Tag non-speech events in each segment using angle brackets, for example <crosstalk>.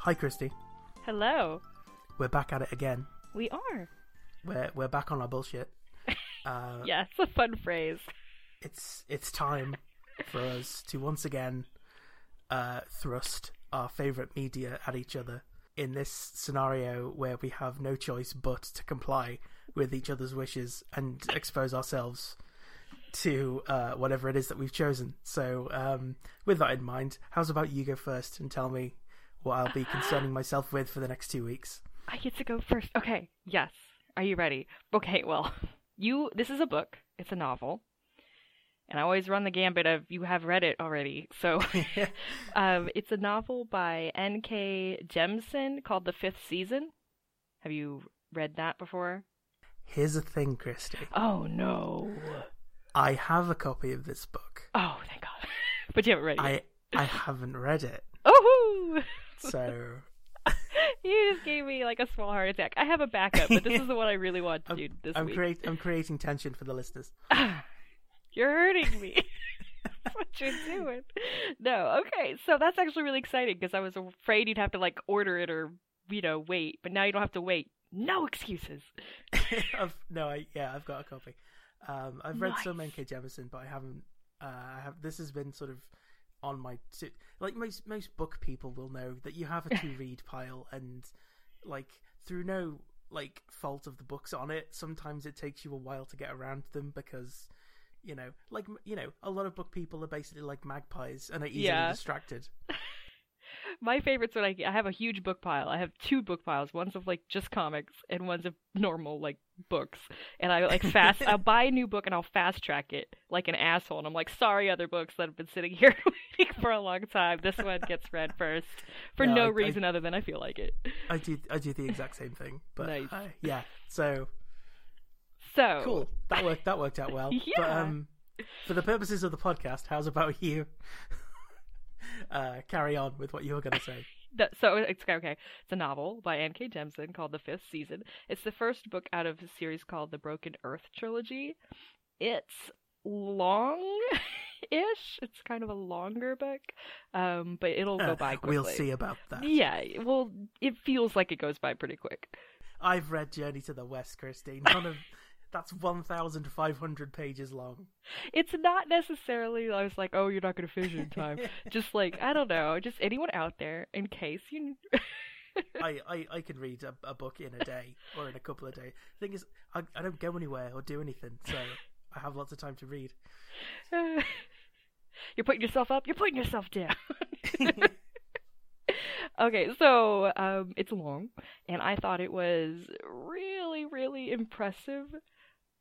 Hi, Kristie. Hello. We're back at it again. We are. We're we're back on our bullshit. <laughs> Uh, Yeah, it's a fun phrase. It's it's time for us to once again uh, thrust our favorite media at each other in this scenario where we have no choice but to comply with each other's wishes and expose ourselves to uh, whatever it is that we've chosen. So, um, with that in mind, how's about you go first and tell me what I'll be concerning myself with for the next two weeks? I get to go first. Okay. Yes. Are you ready? Okay, well, <laughs> you this is a book. It's a novel. And I always run the gambit of you have read it already. So <laughs> <laughs> um it's a novel by N.K. Jemisin called The Fifth Season. Have you read that before? Here's the thing, Kristie. Oh no. I have a copy of this book. Oh, thank God. but you haven't read it. I. I haven't read it, Oh so <laughs> You just gave me like a small heart attack. I have a backup, but this is the <laughs> one I really want to I'm, do this I'm, week. create, I'm creating tension for the listeners. <sighs> You're hurting me. that's <laughs> what you're doing. No, okay. So that's actually really exciting because I was afraid you'd have to like order it or you know wait, but now you don't have to wait. No excuses. I've, no, I yeah, I've got a copy. Um, I've read some Nice. N.K. Jemisin, but I haven't. Uh, I have this has been sort of on my like most most book people will know that you have a <laughs> to read pile, and like through no like fault of the books on it, sometimes it takes you a while to get around to them because. You know, like you know, a lot of book people are basically like magpies and are easily Yeah. distracted. <laughs> My favorites when I I have a huge book pile. I have two book piles. One's of like just comics and one's of normal like books. And I like fast I'll <laughs> buy a new book and I'll fast track it like an asshole. And I'm like, sorry other books that have been sitting <laughs> here waiting <laughs> for a long time. This one gets read first for No, no I- I- reason other than I feel like it. I do I do the exact same thing, but Nice. uh, yeah. So So cool. That worked. That worked out well. But Yeah. um, for the purposes of the podcast, how's about you? Uh, carry on with what you were going to say. <laughs> That, so it's okay. It's a novel by N.K. Jemisin called The Fifth Season. It's the first book out of a series called the Broken Earth trilogy. It's long-ish. It's kind of a longer book, um, but it'll go by quickly. we'll see about that. Yeah, well, it feels like it goes by pretty quick. I've read Journey to the West, Christine. None of that's one thousand five hundred pages long. It's not necessarily. I was like, oh, you're not going to finish it in time. <laughs> just like I don't know. Just anyone out there, in case you. <laughs> I, I, I could read a, a book in a day or in a couple of days. The thing is, I, I don't go anywhere or do anything, so I have lots of time to read. <laughs> You're putting yourself up. You're putting yourself down. okay, so um, it's long, and I thought it was really, really impressive.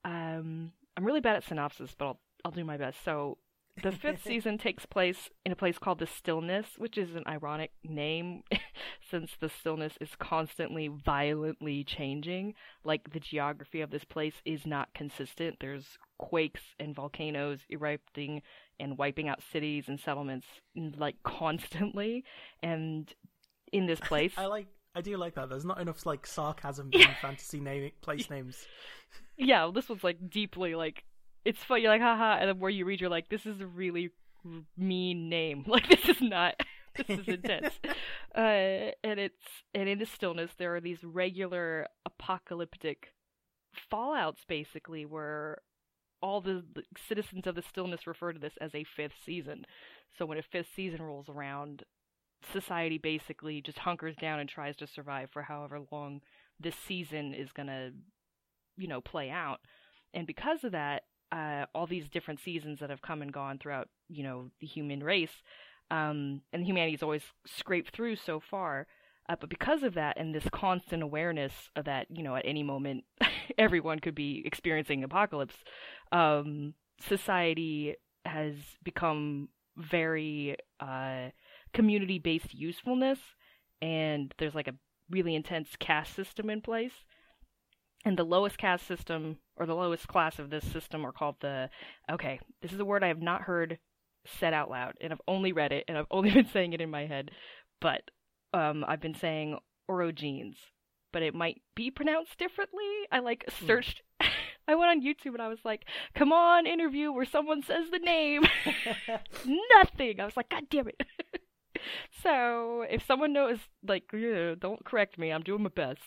Um, I'm really bad at synopsis, but I'll I'll do my best. So, the fifth <laughs> season takes place in a place called the Stillness, which is an ironic name, <laughs> since the Stillness is constantly violently changing. Like the geography of this place is not consistent. There's quakes and volcanoes erupting and wiping out cities and settlements like <laughs> constantly and in this place I like. I do like that. There's not enough like sarcasm in fantasy naming place <laughs> names. yeah well, this was like deeply like it's funny you're like haha and then where you read you're like this is a really r- mean name <laughs> like this is not <laughs> this is intense uh and it's and in the stillness there are these regular apocalyptic fallouts basically where all the, the citizens of the stillness refer to this as a fifth season so when a fifth season rolls around society basically just hunkers down and tries to survive for however long this season is going to you know play out. And because of that uh, all these different seasons that have come and gone throughout you know the human race um, and humanity's always scraped through so far uh, but because of that and this constant awareness of that you know at any moment <laughs> everyone could be experiencing apocalypse um, society has become very uh, community based usefulness and there's like a really intense caste system in place. And the lowest caste system or the lowest class of this system are called the okay this is a word i have not heard said out loud and i've only read it and i've <laughs> only been saying it in my head but um i've been saying orogenes. But it might be pronounced differently. I like searched <laughs> i went on youtube and i was like come on interview where someone says the name. <laughs> Nothing. I was like god damn it so if someone knows, like, don't correct me. I'm doing my best.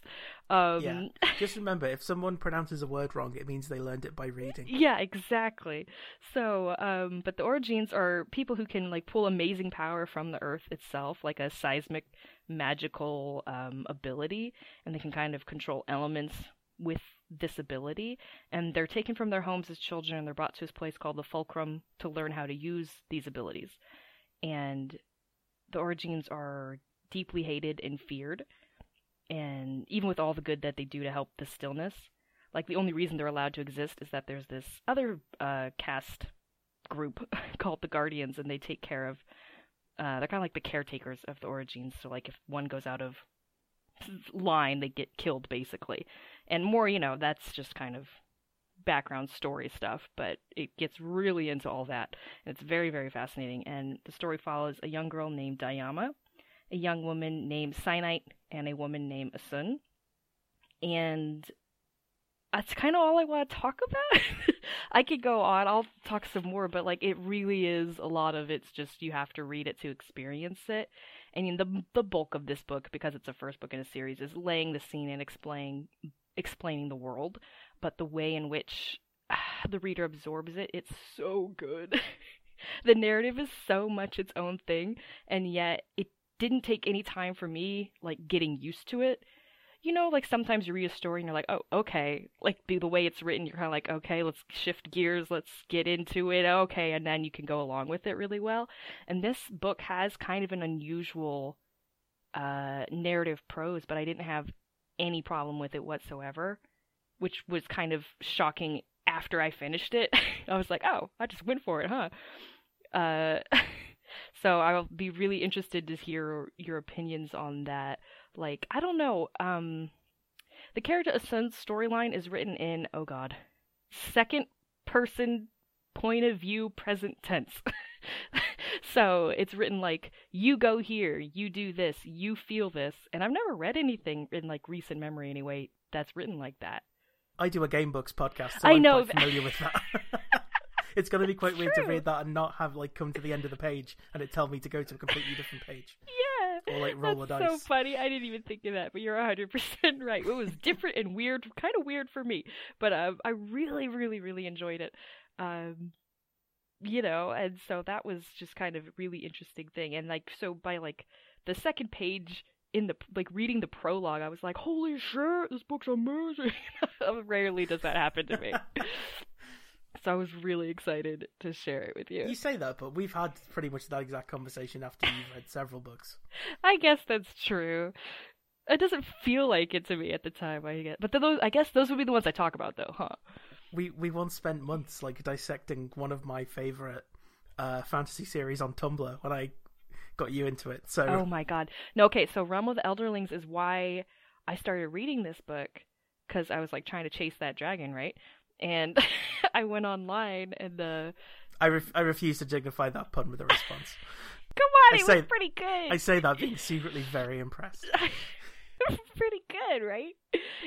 Um, Yeah. <laughs> Just remember, if someone pronounces a word wrong, it means they learned it by reading. Yeah, exactly. So, um, but the Orogenes are people who can like pull amazing power from the Earth itself, like a seismic magical um, ability, and they can kind of control elements with this ability. And they're taken from their homes as children and they're brought to this place called the Fulcrum to learn how to use these abilities. And the Orogenes are deeply hated and feared. And even with all the good that they do to help the stillness, like the only reason they're allowed to exist is that there's this other uh, cast group <laughs> called the Guardians, and they take care of. Uh, they're kind of like the caretakers of the Orogenes. So like if one goes out of <laughs> line, they get killed basically, and more. You know, that's just kind of background story stuff, but it gets really into all that. And it's very very fascinating. And the story follows a young girl named Dayama, a young woman named Syenite, and a woman named Essun. And that's kind of all I want to talk about. <laughs> I could go on. I'll talk some more, but like it really is a lot of it's just you have to read it to experience it. Mean, the the bulk of this book, because it's the first book in a series, is laying the scene and explaining explaining the world. But the way in which ah, the reader absorbs it, it's so good. <laughs> the narrative is so much its own thing, and yet it didn't take any time for me like getting used to it you know, like sometimes you read a story and you're like, oh, okay. Like the, the way it's written, you're kind of like, okay, let's shift gears, let's get into it, okay, and then you can go along with it really well. And this book has kind of an unusual uh, narrative prose, but I didn't have any problem with it whatsoever, which was kind of shocking after I finished it. <laughs> I was like, oh, I just went for it, huh? Uh, <laughs> so I'll be really interested to hear your opinions on that like I don't know. Um, the character Essun's storyline is written in oh god, second person point of view present tense. <laughs> so it's written like you go here, you do this, you feel this, and I've never read anything in like recent memory anyway that's written like that. I do a game books podcast, so I I'm know quite familiar with that. <laughs> it's going to be quite weird to read that and not have like come to the end of the page and it tell me to go to a completely different page. Yeah. Or, like, roll the That's so dice. funny. I didn't even think of that, but you're 100% <laughs> right. It was different and weird, kind of weird for me, but um, I really, really, really enjoyed it. Um, you know, and so that was just kind of a really interesting thing. And like, so by like the second page in the like reading the prologue, I was like, "Holy shit, this book's amazing!" <laughs> Rarely does that happen to me. <laughs> so I was really excited to share it with you. You say that, but we've had pretty much that exact conversation after you've read several books. <laughs> I guess that's true. It doesn't feel like it to me at the time. I guess, but those I guess those would be the ones I talk about, though, huh? We we once spent months like dissecting one of my favorite uh, fantasy series on Tumblr when I got you into it. So Oh my god. No, okay. So Realm of the Elderlings is why I started reading this book because I was like trying to chase that dragon, right? And <laughs> I went online and uh I ref- I refuse to dignify that pun with a response. <laughs> come on, I it say- was pretty good. I say that being secretly very impressed. <laughs> pretty good, right?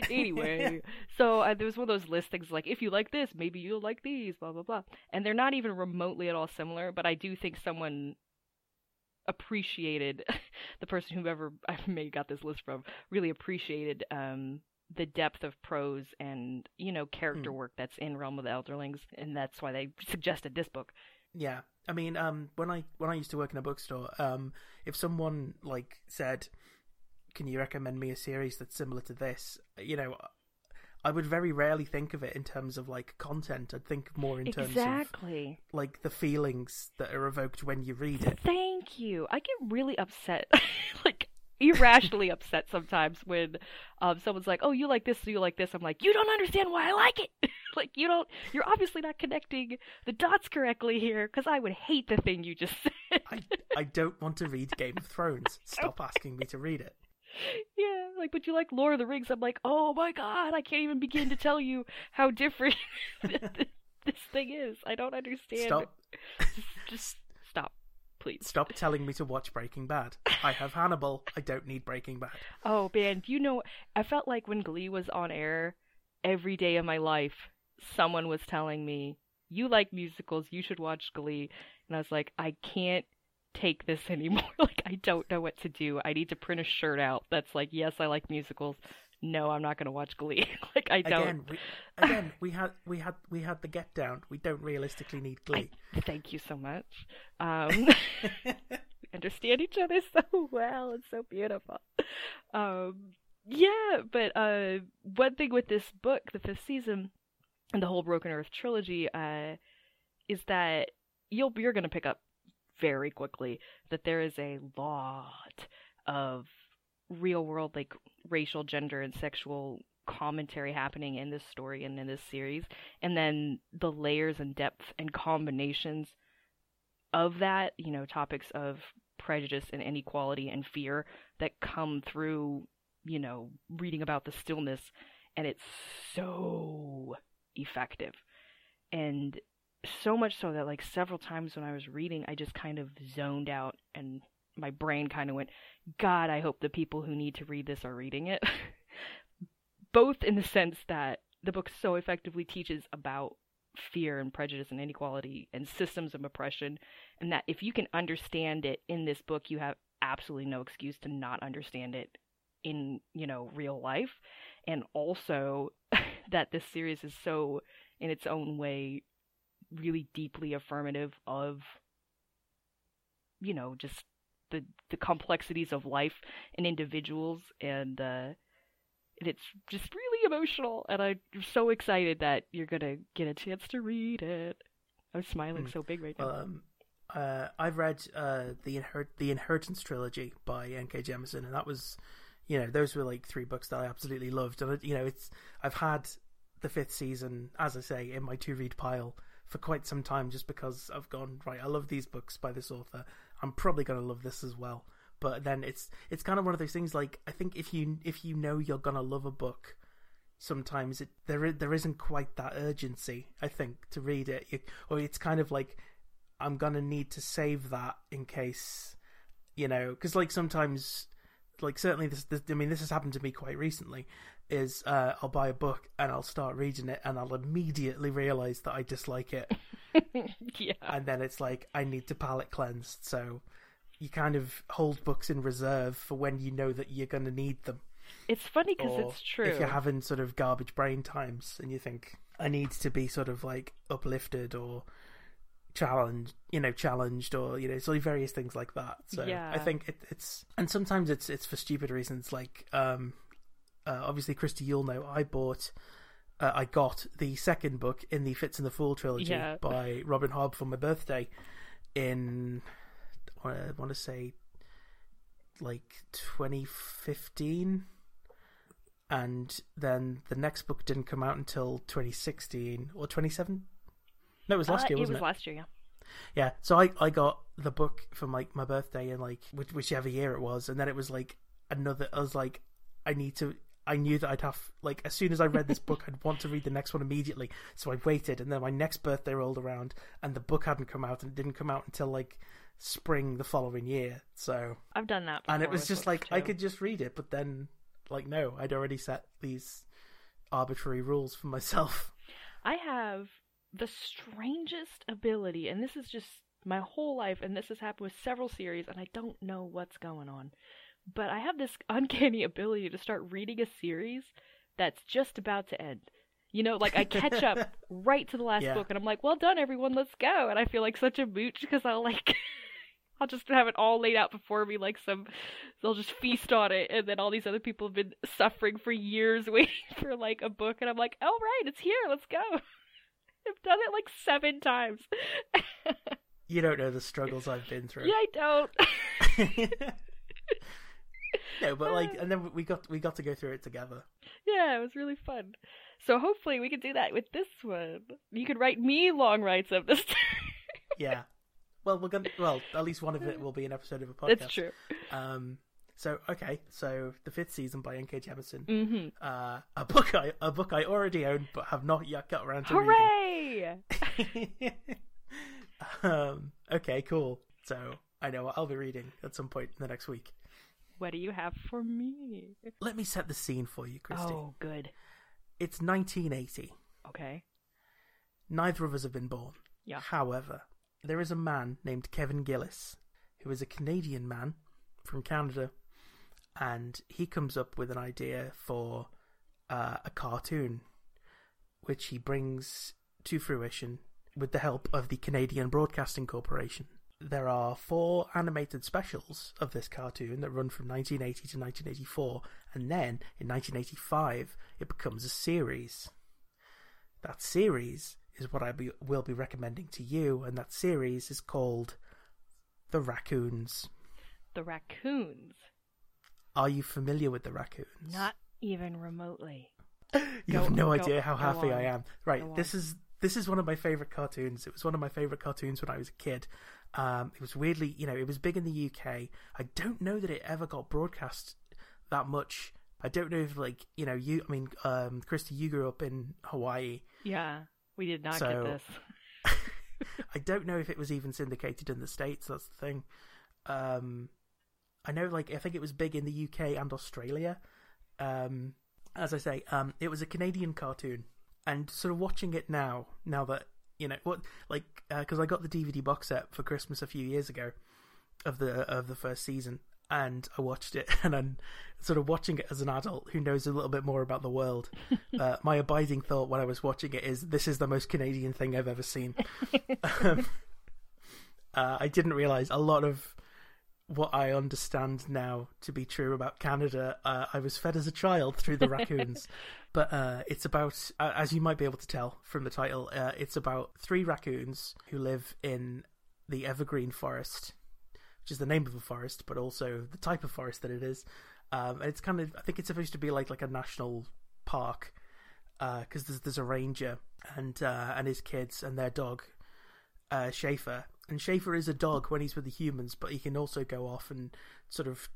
Anyway, so uh, there was one of those listings like, if you like this, maybe you'll like these, blah blah blah, and they're not even remotely at all similar. But I do think someone appreciated <laughs> the person whoever <laughs> I may got this list from really appreciated um the depth of prose and you know character Hmm. work that's in Realm of the Elderlings, and that's why they suggested this book. Yeah, I mean, um, when I when I used to work in a bookstore, um, if someone like said, "Can you recommend me a series that's similar to this?" You know, I would very rarely think of it in terms of like content. I'd think more in terms of Exactly. like the feelings that are evoked when you read it. Thank you. I get really upset, <laughs> like irrationally upset sometimes when um someone's like, "Oh, you like this, so you like this." I'm like, "You don't understand why I like it." <laughs> like you don't. You're obviously not connecting the dots correctly here, because I would hate the thing you just <laughs> said. I I don't want to read Game of Thrones. Stop asking me to read it. Yeah, like, but you like Lord of the Rings. I'm like, oh my god, I can't even begin to tell you how different <laughs> this thing is. I don't understand. Stop Just, just stop, please. stop telling me to watch Breaking Bad. I have Hannibal. I don't need Breaking Bad. Oh man, you know? I felt like when Glee was on air, every day of my life, someone was telling me, "You like musicals, you should watch Glee," and I was like, I can't take this <laughs> anymore. like I don't know what to do. I need to print a shirt out that's like, yes, I like musicals. No, I'm not going to watch Glee. <laughs> like I don't. Again, we, again, we had we had we had the Get Down. We don't realistically need Glee. I, thank you so much. <laughs> Um, we understand each other so well. It's so beautiful. Um, yeah, but uh, one thing with this book, the fifth season, and the whole Broken Earth trilogy, uh, is that you'll you're going to pick up very quickly that there is a lot of real world like racial, gender, and sexual commentary happening in this story and in this series, and then the layers and depth and combinations of that, you know, topics of prejudice and inequality and fear that come through, you know, reading about the stillness, and it's so effective. And so much so that like several times when I was reading, I just kind of zoned out and my brain kind of went, God, I hope the people who need to read this are reading it. <laughs> Both in the sense that the book so effectively teaches about fear and prejudice and inequality and systems of oppression, and that if you can understand it in this book, you have absolutely no excuse to not understand it in, you know, real life. And also <laughs> that this series is so, in its own way, really deeply affirmative of, you know, just the the complexities of life and individuals and uh and it's just really emotional and i'm so excited that you're gonna get a chance to read it i'm smiling mm. so big right now um, uh, I've read uh, the Inher- the Inheritance trilogy by N.K. Jemisin, and that was, you know, those were like three books that I absolutely loved. And you know, it's I've had the fifth season, as I say, in my to read pile for quite some time, just because I've gone right. I love these books by this author. I'm probably gonna love this as well. But then it's it's kind of one of those things. Like I think if you if you know you're gonna love a book, sometimes it there there isn't quite that urgency. I think to read it, you, or it's kind of like I'm gonna need to save that in case you know because like sometimes like certainly this, this, I mean this has happened to me quite recently is uh, I'll buy a book and I'll start reading it and I'll immediately realize that I dislike it. <laughs> yeah. And then it's like I need to palate cleanse. So you kind of hold books in reserve for when you know that you're going to need them. It's funny because it's true. If you're having sort of garbage brain times and you think I need to be sort of like uplifted or challenged, you know, challenged or you know, so various things like that. So yeah. I think it, it's and sometimes it's it's for stupid reasons like um uh, obviously, Kristie, you'll know I bought, uh, I got the second book in the Fitz and the Fool trilogy yeah. by Robin Hobb for my birthday in, I want to say, like 2015. And then the next book didn't come out until 2016 or 27. No, it was last uh, year, wasn't it? was it? last year, yeah. Yeah, so I, I got the book from like my birthday in like whichever year it was, and then it was like another. I was like, I need to I knew that I'd have like as soon as I read this book, I'd want to read the next one immediately. So I waited, and then my next birthday rolled around, and the book hadn't come out, and it didn't come out until like spring the following year. So I've done that, and it was just like too. I could just read it, but then like no, I'd already set these arbitrary rules for myself. I have the strangest ability, and this is just my whole life, and this has happened with several series, and I don't know what's going on but I have this <laughs> uncanny ability to start reading a series that's just about to end. You know, like I catch up <laughs> right to the last yeah. book, and I'm like, "Well done, everyone, let's go!" And I feel like such a mooch because I'll like, <laughs> I'll just have it all laid out before me, like some, they'll just feast on it, and then all these other people have been suffering for years waiting for like a book, and I'm like, all right, it's here, let's go." I've done it like seven times. you don't know the struggles I've been through. Yeah, I don't. No, but like, and then we got we got to go through it together. Yeah, it was really fun. So hopefully we can do that with this one. You could write me long writes of this. <laughs> yeah. Well, we're gonna. Well, at least one of it will be an episode of a podcast. That's true. Um. So okay, so the fifth season by N.K. Jemisin, mm-hmm. uh, a book I a book I already own but have not yet got around to Hooray! reading. <laughs> um. Okay. Cool. So I know what I'll be reading at some point in the next week. What do you have for me? Let me set the scene for you, Kristie. Oh, good. It's 1980. Okay. Neither of us have been born. Yeah. However, there is a man named Kevin Gillis who is a Canadian man from Canada, and he comes up with an idea for uh, a cartoon, which he brings to fruition with the help of the Canadian Broadcasting Corporation. There are four animated specials of this cartoon that run from 1980 to 1984, and then in 1985 it becomes a series. That series is what I be, will be recommending to you, and that series is called The Raccoons. The raccoons. Are you familiar with the raccoons? Not even remotely. <laughs> you Go- have no go- idea how happy I am. Right, this is this is one of my favorite cartoons. It was one of my favorite cartoons when I was a kid. Um, it was weirdly, you know, it was big in the UK. I don't know that it ever got broadcast that much. I don't know if like you know you. I mean, um, Kristie, you grew up in Hawaii. Yeah, we did not So- get this. <laughs> I don't know if it was even syndicated in the states. That's the thing. Um, I know, like, I think it was big in the UK and Australia. Um, as I say, um, it was a Canadian cartoon, and sort of watching it now, now that you know what, like, because I got the DVD box set for Christmas a few years ago of the of the first season, and I watched it, <laughs> and I'm sort of watching it as an adult who knows a little bit more about the world. <laughs> uh, my abiding thought when I was watching it is, "This is the most Canadian thing I've ever seen." <laughs> um, uh, I didn't realize a lot of what I understand now to be true about Canada. Uh, I was fed as a child through the raccoons, <laughs> but uh, it's about, uh, as you might be able to tell from the title, uh, it's about three raccoons who live in the evergreen forest, which is the name of the forest, but also the type of forest that it is. Um, and it's kind of, I think it's supposed to be like like a national park because there's there's a ranger and uh, and his kids and their dog uh, Schaeffer. And Schaeffer is a dog when he's with the humans, but he can also go off and sort of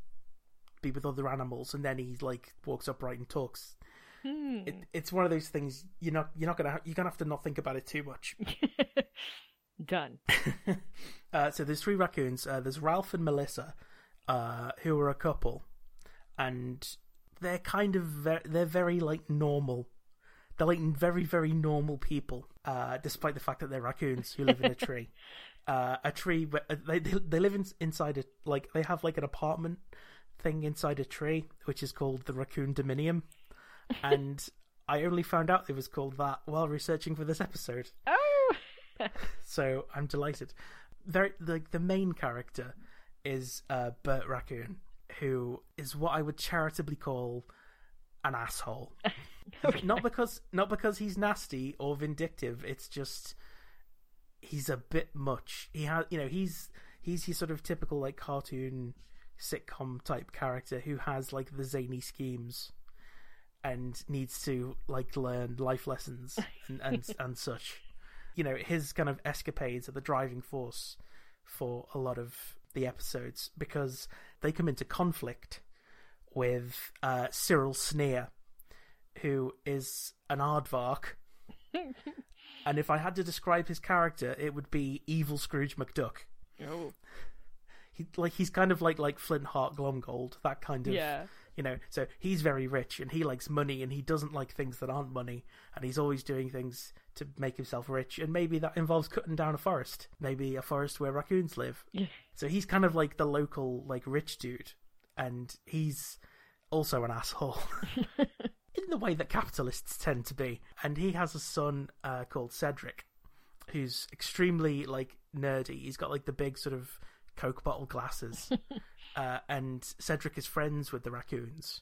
be with other animals. And then he like walks upright and talks. Hmm. It, it's one of those things you're not you're not gonna ha- you're gonna have to not think about it too much. <laughs> Done. <laughs> uh, so there's three raccoons. Uh, there's Ralph and Melissa, uh, who are a couple, and they're kind of they're very like normal. They're like very very normal people, uh, despite the fact that they're raccoons who live in a <laughs> tree. Uh, a tree. where- uh, They they, they live in, inside a like they have like an apartment thing inside a tree, which is called the Raccoon Dominium, and I only found out it was called that while researching for this episode Oh! <laughs> so I'm delighted. Very like the main character is uh, Bert Raccoon, who is what I would charitably call an asshole. Okay. <laughs> Not because not because he's nasty or vindictive. It's just he's a bit much. He has, you know, he's he's your sort of typical like cartoon sitcom type character who has like the zany schemes and needs to like learn life lessons and and, <laughs> and such. You know, his kind of escapades are the driving force for a lot of the episodes because they come into conflict with uh, Cyril Sneer, who is an aardvark. <laughs> and if I had to describe his character, it would be evil Scrooge McDuck. Oh. He like he's kind of like like Flintheart Glomgold, that kind of Yeah. you know. So he's very rich and he likes money and he doesn't like things that aren't money and he's always doing things to make himself rich and maybe that involves cutting down a forest, maybe a forest where raccoons live. Yeah. So he's kind of like the local like rich dude and he's also an asshole. <laughs> in the way that capitalists tend to be. And he has a son uh, called Cedric, who's extremely like nerdy. He's got like the big sort of Coke bottle glasses, <laughs> uh, and Cedric is friends with the raccoons.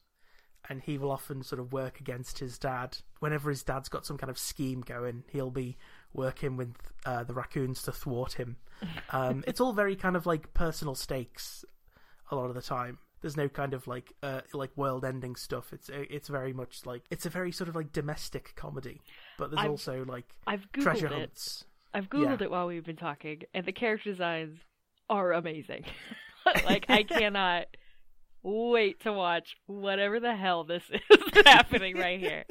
And he will often sort of work against his dad. Whenever his dad's got some kind of scheme going, he'll be working with uh, the raccoons to thwart him. Um, it's all very kind of like personal stakes a lot of the time. There's no kind of like uh, like world ending stuff. It's it's very much like it's a very sort of like domestic comedy, but there's I've- also like I've googled treasure it. hunts. I've googled Yeah. it while we've been talking, and the character designs are amazing. <laughs> like I <laughs> cannot wait to watch whatever the hell this <laughs> is happening right here.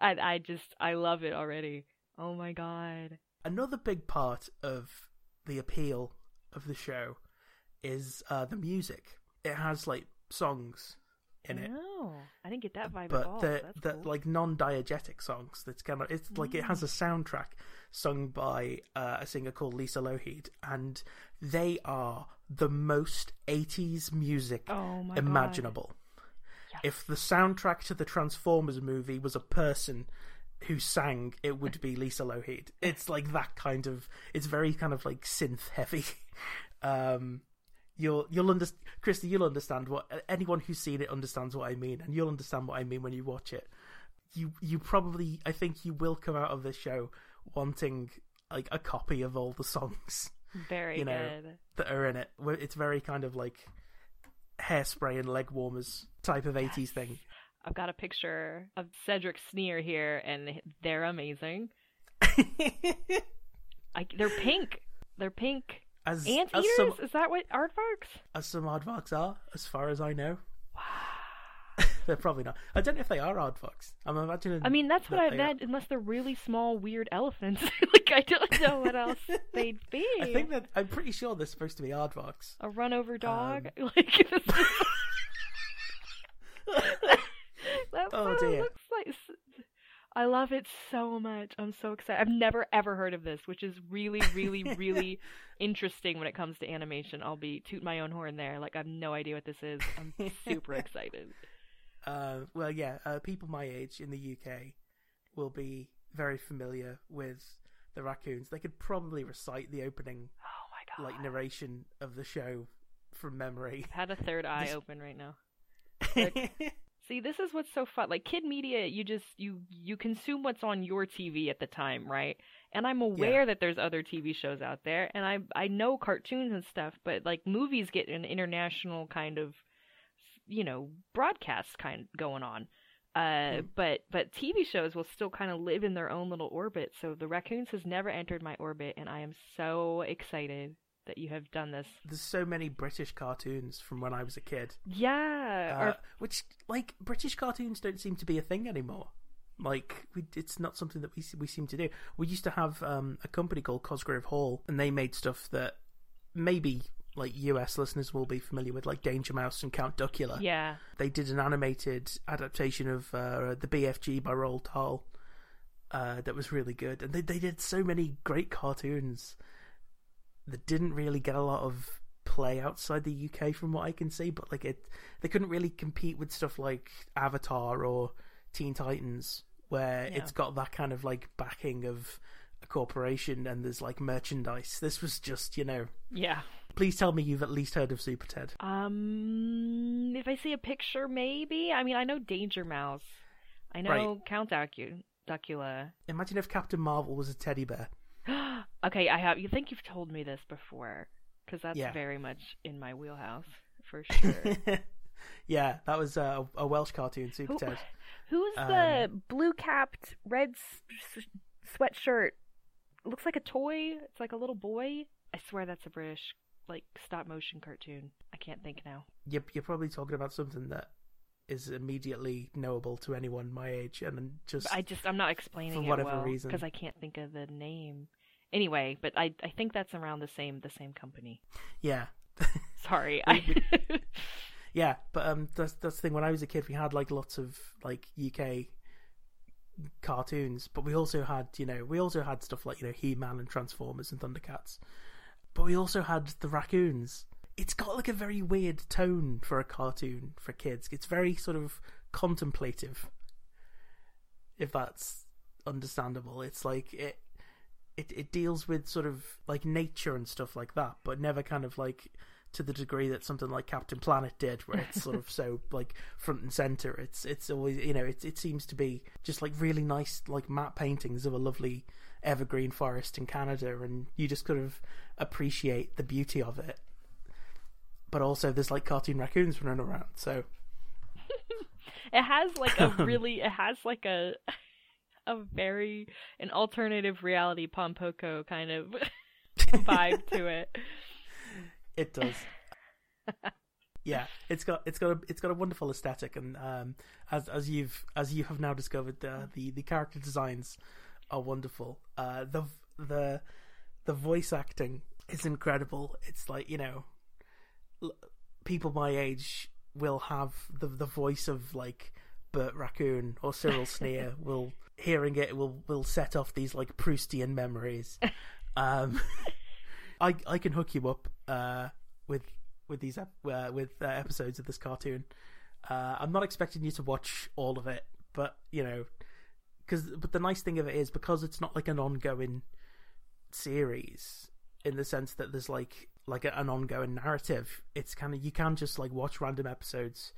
I I just I love it already. Oh my god. Another big part of the appeal of the show is uh, the music. It has like songs in it. Oh, I didn't get that vibe at but all. That's the cool. like non-diegetic songs. That's kind of it's like it Mm. has a soundtrack sung by uh, a singer called Lisa Lougheed, and they are the most '80s music oh imaginable. Yes. If the soundtrack to the Transformers movie was a person who sang, it would be Lisa Lougheed. It's like that kind of. It's very kind of like synth heavy. <laughs> Um, you'll you'll understand, Kristie. You'll understand what anyone who's seen it understands what I mean, and you'll understand what I mean when you watch it. You you probably I think you will come out of this show wanting like a copy of all the songs Very you know, good. that are in it. It's very kind of like hairspray and leg warmers type of 80s thing. I've got a picture of Cedric Sneer here, and they're amazing. <laughs> I, they're pink. They're pink. As, as Anteaters? some Is that what aardvarks? as some aardvarks are, as far as I know. Wow. <laughs> They're probably not. I don't know if they are aardvarks. I'm imagining. I mean, that's what I meant. Unless they're really small, weird elephants. <laughs> like I don't know what else <laughs> they'd be. I think that I'm pretty sure they're supposed to be aardvarks. a run over dog. Um, like that's Oh, what it dear. looks like. I love it so much. I'm so excited. I've never ever heard of this, which is really, really, <laughs> really interesting when it comes to animation. I'll be toot my own horn there. Like I have no idea what this is. I'm super <laughs> excited. Uh, well, yeah, uh, people my age in the UK will be very familiar with the raccoons. They could probably recite the opening Oh my god! like narration of the show from memory. I've had a third eye This- open right now. <laughs> See, this is what's so fun. Like kid media, you just you you consume what's on your TV at the time, right? And I'm aware that there's other TV shows out there, and I I know cartoons and stuff, but like movies get an international kind of, you know, broadcast kind going on. Uh, Hmm. but but TV shows will still kind of live in their own little orbit. So the raccoons has never entered my orbit, and I am so excited that you have done this. There's so many British cartoons from when I was a kid, Yeah, uh, or which like British cartoons don't seem to be a thing anymore. Like we, it's not something that we we seem to do. We used to have um, a company called Cosgrove Hall, and they made stuff that maybe like US listeners will be familiar with, like Danger Mouse and Count Duckula. yeah. They did an animated adaptation of uh, the BFG by Roald Dahl uh, that was really good, and they they did so many great cartoons that didn't really get a lot of play outside the UK, from what I can see. But like it, they couldn't really compete with stuff like Avatar or Teen Titans, where Yeah. it's got that kind of like backing of a corporation and there's like merchandise. This was just, you know. Yeah. Please tell me you've at least heard of Super Ted. Um, if I see a picture, maybe. I mean, I know Danger Mouse. I know Right. Count Dacu- Duckula. Imagine if Captain Marvel was a teddy bear. <gasps> okay, I have. You think you've told me this before? Because that's Yeah. very much in my wheelhouse for <laughs> sure. yeah, that was uh, a Welsh cartoon, Super Who- Ted. <sighs> Who's the blue capped red s- s- sweatshirt? Looks like a toy. It's like a little boy. I swear that's a British like stop motion cartoon. I can't think now. You're, you're probably talking about something that is immediately knowable to anyone my age, and just I just I'm not explaining For it whatever well reason. because I can't think of the name. Anyway, but I I think that's around the same the same company. yeah, <laughs> Sorry, <laughs> I <laughs> yeah. But um, that's that's the thing. When I was a kid, we had like lots of like UK cartoons, but we also had you know we also had stuff like you know He Man and Transformers and Thundercats, but we also had the raccoons. It's got like a very weird tone for a cartoon for kids. It's very sort of contemplative, if that's understandable. It's like it it it deals with sort of like nature and stuff like that, but never kind of like to the degree that something like Captain Planet did, where it's sort of <laughs> so like front and center. It's it's always you know it it seems to be just like really nice like matte paintings of a lovely evergreen forest in Canada, and you just kind of appreciate the beauty of it. But also, there's like cartoon raccoons running around, so <laughs> it has like a <laughs> really it has like a a very an alternative reality Pompoko kind of <laughs> vibe to it. It does. yeah, it's got it's got a it's got a wonderful aesthetic, and um, as as you've as you have now discovered, the the, the character designs are wonderful. Uh, the the the voice acting is incredible. It's like you know, people my age will have the the voice of like Bert Raccoon or Cyril <laughs> Sneer. will hearing it will will set off these like Proustian memories. Um, <laughs> I I can hook you up uh, with with these ep- uh, with uh, episodes of this cartoon. Uh, I'm not expecting you to watch all of it, but you know, because but the nice thing of it is because it's not like an ongoing series in the sense that there's like like a, an ongoing narrative. It's kind of you can't just like watch random episodes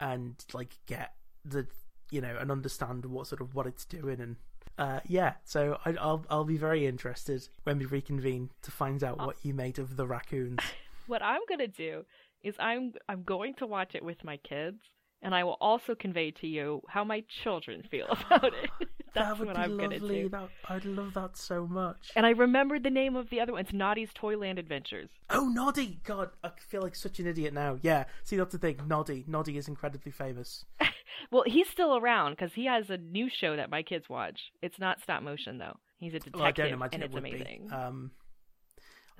and like get the you know and understand what sort of what it's doing and uh, yeah. So I, I'll I'll be very interested when we reconvene to find out what you made of the raccoons. <laughs> what I'm gonna do is I'm I'm going to watch it with my kids, and I will also convey to you how my children feel <laughs> about it. That's that would be I'm lovely. That, I'd love that so much. And I remembered the name of the other one. It's Noddy's Toyland Adventures. Oh, Noddy! God, I feel like such an idiot now. Yeah, see, that's the thing. Noddy. Noddy is incredibly famous. <laughs> Well, he's still around because he has a new show that my kids watch. It's not stop motion though. He's a detective, Well, I don't imagine and it it's would amazing. be. Um,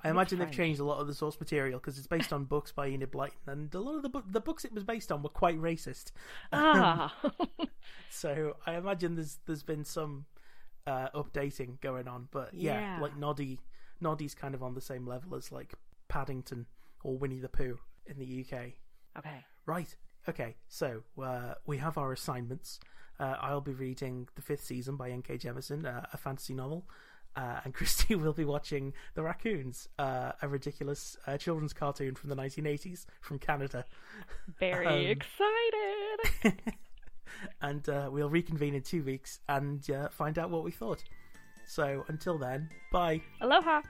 I imagine they've changed a lot of the source material because it's based on books by Enid Blyton, and a lot of the book, the books it was based on were quite racist. <laughs> ah, <laughs> So I imagine there's there's been some uh, updating going on, but yeah, Yeah. like Noddy, Noddy's kind of on the same level as like Paddington or Winnie the Pooh in the UK. okay. Right. Okay. So uh, we have our assignments. Uh, I'll be reading the fifth season by N.K. Jemisin, uh, a fantasy novel, uh, and <laughs> Kristie will be watching The Raccoons, uh, a ridiculous uh, children's cartoon from the 1980s from Canada. Very Um, excited. <laughs> and uh, we'll reconvene in two weeks and uh, find out what we thought. So until then, bye. Aloha.